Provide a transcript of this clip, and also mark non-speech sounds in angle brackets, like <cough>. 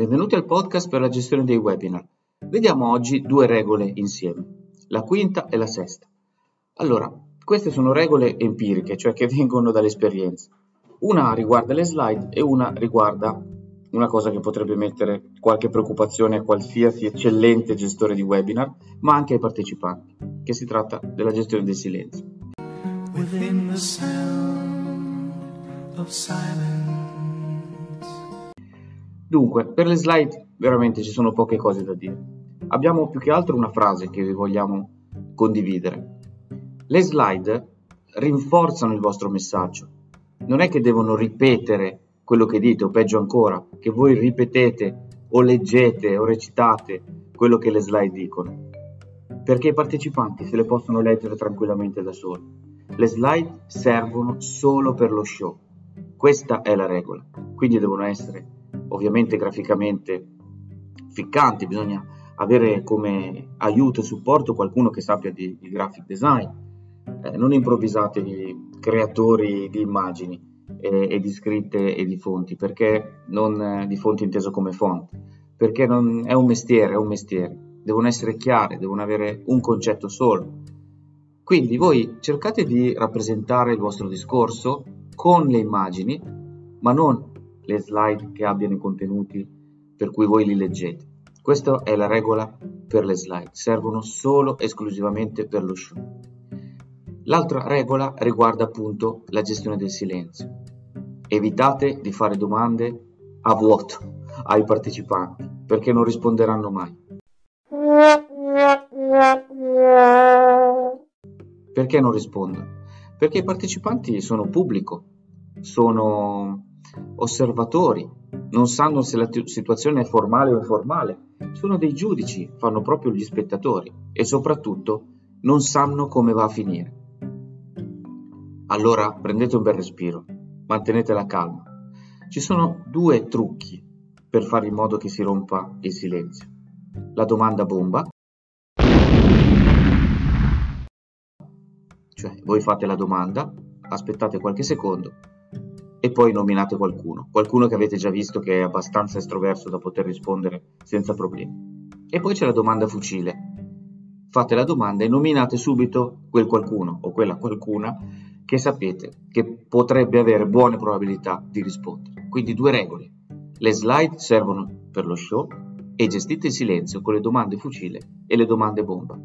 Benvenuti al podcast per la gestione dei webinar. Vediamo oggi due regole insieme, la quinta e la sesta. Allora, queste sono regole empiriche, cioè che <laughs> vengono dall'esperienza. Una riguarda le slide e una riguarda una cosa che potrebbe mettere qualche preoccupazione a qualsiasi eccellente gestore di webinar, ma anche ai partecipanti, che si tratta della gestione del silenzio. Dunque, per le slide veramente ci sono poche cose da dire. Abbiamo più che altro una frase che vi vogliamo condividere. Le slide rinforzano il vostro messaggio. Non è che devono ripetere quello che dite, o peggio ancora, che voi ripetete o leggete o recitate quello che le slide dicono. Perché i partecipanti se le possono leggere tranquillamente da soli. Le slide servono solo per lo show. Questa è la regola. Quindi devono essere ovviamente graficamente ficcanti, bisogna avere come aiuto e supporto qualcuno che sappia di, di graphic design, eh, non improvvisatevi creatori di immagini e, e, di scritte e di fonti, perché non eh, di fonti inteso come fonti, perché non, è un mestiere, è un mestiere, devono essere chiare, devono avere un concetto solo. Quindi voi cercate di rappresentare il vostro discorso con le immagini, ma non le slide che abbiano i contenuti per cui voi li leggete. Questa è la regola per le slide, servono solo e esclusivamente per lo show. L'altra regola riguarda appunto la gestione del silenzio. Evitate di fare domande a vuoto ai partecipanti perché non risponderanno mai. Perché non rispondono? Perché i partecipanti sono pubblico, sono osservatori, non sanno se la t- situazione è formale o informale, sono dei giudici, fanno proprio gli spettatori e soprattutto non sanno come va a finire. Allora prendete un bel respiro, mantenete la calma. Ci sono due trucchi per fare in modo che si rompa il silenzio. La domanda bomba, cioè voi fate la domanda, aspettate qualche secondo e poi nominate qualcuno, qualcuno che avete già visto che è abbastanza estroverso da poter rispondere senza problemi. E poi c'è la domanda fucile. Fate la domanda e nominate subito quel qualcuno o quella qualcuna che sapete che potrebbe avere buone probabilità di rispondere. Quindi due regole. Le slide servono per lo show e gestite il silenzio con le domande fucile e le domande bomba.